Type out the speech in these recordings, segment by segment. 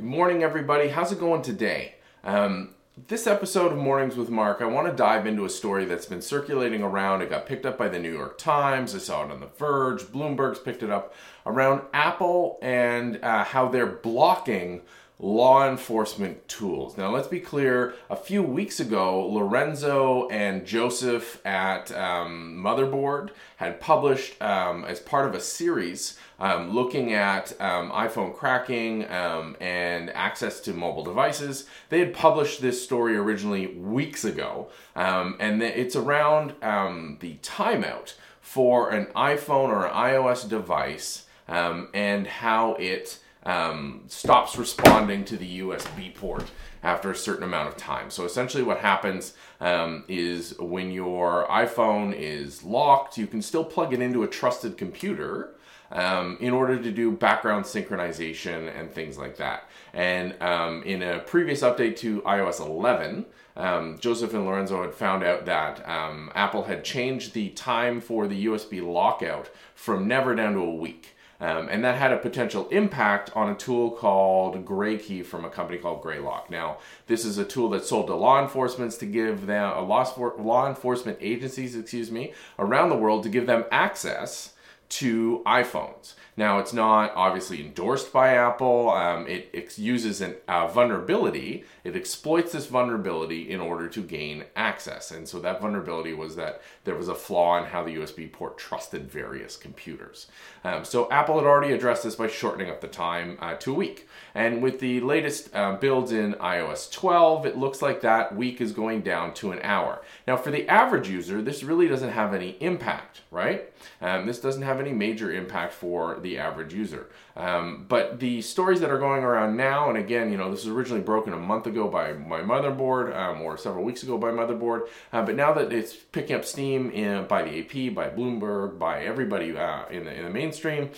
Good morning, everybody. How's it going today? Um, this episode of Mornings with Mark, I want to dive into a story that's been circulating around. It got picked up by the New York Times. I saw it on The Verge. Bloomberg's picked it up around Apple and uh, how they're blocking law enforcement tools. Now, let's be clear a few weeks ago, Lorenzo and Joseph at um, Motherboard had published, um, as part of a series, um, looking at um, iPhone cracking um, and access to mobile devices. They had published this story originally weeks ago, um, and it's around the timeout for an iPhone or an iOS device and how it um, stops responding to the USB port after a certain amount of time. So essentially, what happens um, is when your iPhone is locked, you can still plug it into a trusted computer. Um, in order to do background synchronization and things like that. And um, in a previous update to iOS 11, um, Joseph and Lorenzo had found out that um, Apple had changed the time for the USB lockout from never down to a week. Um, and that had a potential impact on a tool called GrayKey from a company called Graylock. Now, this is a tool that's sold to law enforcement to give them uh, law, law enforcement agencies, excuse me, around the world to give them access to iPhones. Now, it's not obviously endorsed by Apple. Um, it, it, uses a uh, vulnerability. It exploits this vulnerability in order to gain access. And so that vulnerability was that there was a flaw in how the USB port trusted various computers. Um, so Apple had already addressed this by shortening up the time uh, to a week. And with the latest uh, builds in iOS 12, it looks like that week is going down to an hour. Now, for the average user, this really doesn't have any impact, right? Um, this doesn't have any major impact for the average user. Um, but the stories that are going around now, and again, you know, this was originally broken a month ago by my motherboard, um, or several weeks ago by motherboard, uh, but now that it's picking up steam in, by the AP, by Bloomberg, by everybody uh, in, the, in the mainstream,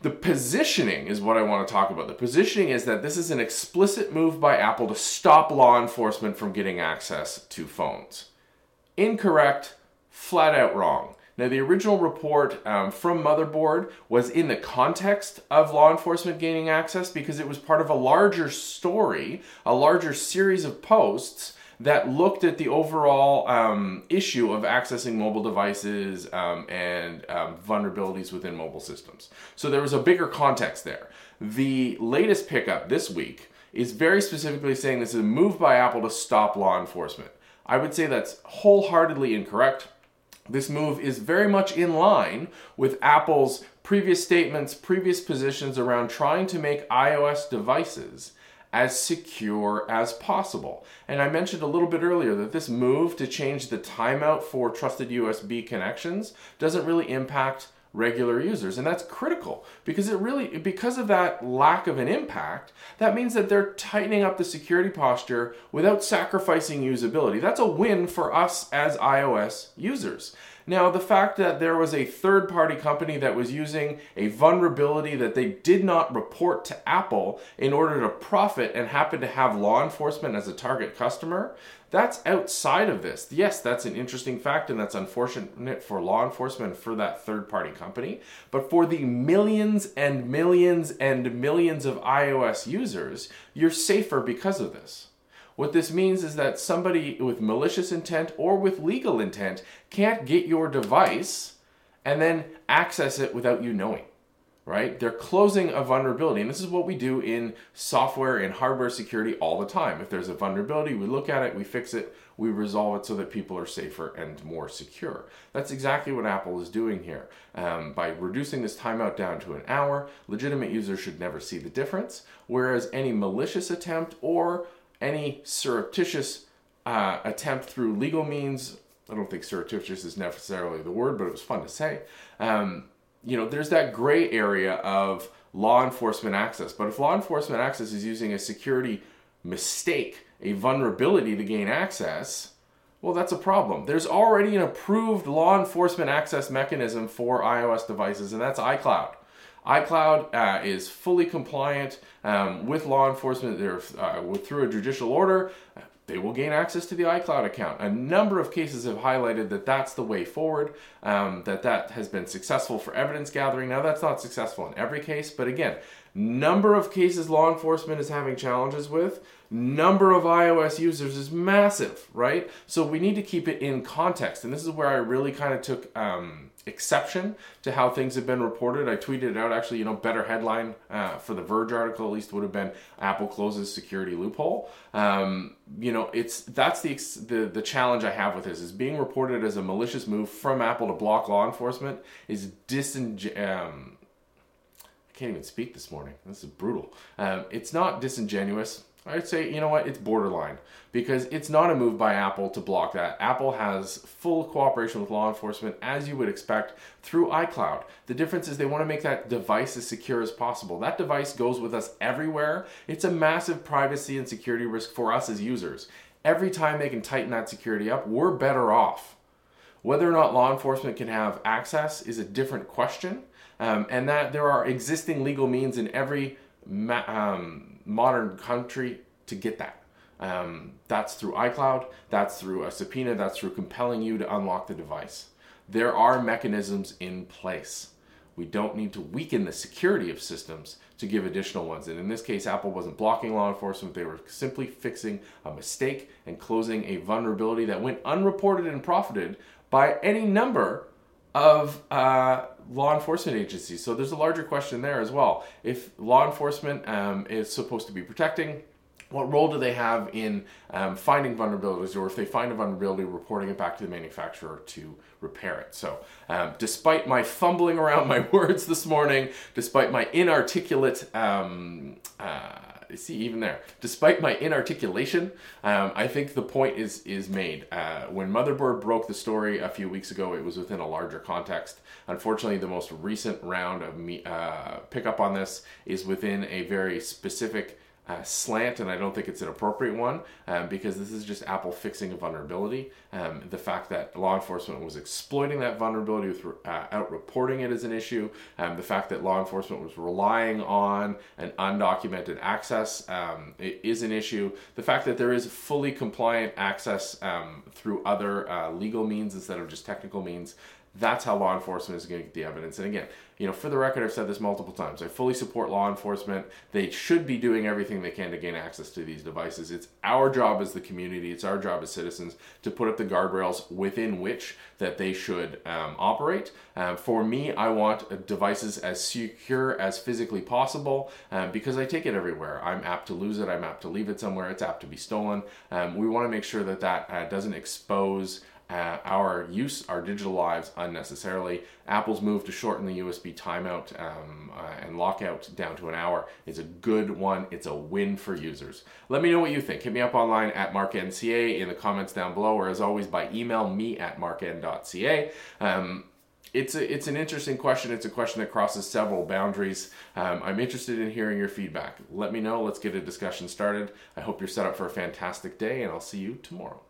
the positioning is what I want to talk about. The positioning is that this is an explicit move by Apple to stop law enforcement from getting access to phones. Incorrect, flat out wrong. Now, the original report um, from Motherboard was in the context of law enforcement gaining access because it was part of a larger story, a larger series of posts that looked at the overall um, issue of accessing mobile devices um, and um, vulnerabilities within mobile systems. So there was a bigger context there. The latest pickup this week is very specifically saying this is a move by Apple to stop law enforcement. I would say that's wholeheartedly incorrect. This move is very much in line with Apple's previous statements, previous positions around trying to make iOS devices as secure as possible. And I mentioned a little bit earlier that this move to change the timeout for trusted USB connections doesn't really impact regular users. And that's critical because it really because of that lack of an impact that means that they're tightening up the security posture without sacrificing usability. That's a win for us as iOS users. Now, the fact that there was a third party company that was using a vulnerability that they did not report to Apple in order to profit and happen to have law enforcement as a target customer, that's outside of this. Yes, that's an interesting fact and that's unfortunate for law enforcement for that third party company. But for the millions and millions and millions of iOS users, you're safer because of this. What this means is that somebody with malicious intent or with legal intent can't get your device and then access it without you knowing, right? They're closing a vulnerability. And this is what we do in software and hardware security all the time. If there's a vulnerability, we look at it, we fix it, we resolve it so that people are safer and more secure. That's exactly what Apple is doing here. Um, by reducing this timeout down to an hour, legitimate users should never see the difference, whereas any malicious attempt or any surreptitious uh, attempt through legal means. I don't think surreptitious is necessarily the word, but it was fun to say. Um, you know, there's that gray area of law enforcement access. But if law enforcement access is using a security mistake, a vulnerability to gain access, well, that's a problem. There's already an approved law enforcement access mechanism for iOS devices, and that's iCloud iCloud uh, is fully compliant um, with law enforcement. They're uh, through a judicial order. They will gain access to the iCloud account. A number of cases have highlighted that that's the way forward, um, that that has been successful for evidence gathering. Now, that's not successful in every case, but again, number of cases law enforcement is having challenges with, number of iOS users is massive, right? So we need to keep it in context. And this is where I really kind of took. Um, exception to how things have been reported. I tweeted out actually, you know, better headline uh, for the Verge article at least would have been Apple closes security loophole. Um, you know, it's that's the, the the challenge I have with this is being reported as a malicious move from Apple to block law enforcement is disingen. Um, I can't even speak this morning. This is brutal. Um, it's not disingenuous I'd say, you know what, it's borderline because it's not a move by Apple to block that. Apple has full cooperation with law enforcement, as you would expect, through iCloud. The difference is they want to make that device as secure as possible. That device goes with us everywhere. It's a massive privacy and security risk for us as users. Every time they can tighten that security up, we're better off. Whether or not law enforcement can have access is a different question, um, and that there are existing legal means in every ma- um, modern country to get that. Um, that's through iCloud, that's through a subpoena, that's through compelling you to unlock the device. There are mechanisms in place. We don't need to weaken the security of systems to give additional ones. And in this case, Apple wasn't blocking law enforcement, they were simply fixing a mistake and closing a vulnerability that went unreported and profited by any number of uh, law enforcement agencies. So there's a larger question there as well. If law enforcement um, is supposed to be protecting, what role do they have in um, finding vulnerabilities, or if they find a vulnerability, reporting it back to the manufacturer to repair it? So, um, despite my fumbling around my words this morning, despite my inarticulate um, uh, see even there. Despite my inarticulation um, i think the point is is made. Uh, when motherboard broke the story a few weeks ago it was within a larger context. Unfortunately the most recent round of me uh, pickup on this is within a very specific uh, slant, and I don't think it's an appropriate one um, because this is just Apple fixing a vulnerability. Um, the fact that law enforcement was exploiting that vulnerability without uh, reporting it as an issue, um, the fact that law enforcement was relying on an undocumented access um, is an issue. The fact that there is fully compliant access um, through other uh, legal means instead of just technical means that's how law enforcement is going to get the evidence. And again, you know, for the record, I've said this multiple times. I fully support law enforcement. They should be doing everything they can to gain access to these devices. It's our job as the community, it's our job as citizens to put up the guardrails within which that they should um, operate. Um, for me, I want devices as secure as physically possible um, because I take it everywhere. I'm apt to lose it. I'm apt to leave it somewhere. It's apt to be stolen. Um, we want to make sure that that uh, doesn't expose uh, our use, our digital lives unnecessarily. Apple's move to shorten the USB timeout um, uh, and lockout down to an hour is a good one. It's a win for users. Let me know what you think. Hit me up online at marknca in the comments down below, or as always by email me at markn.ca. Um, it's a, it's an interesting question. It's a question that crosses several boundaries. Um, I'm interested in hearing your feedback. Let me know. Let's get a discussion started. I hope you're set up for a fantastic day, and I'll see you tomorrow.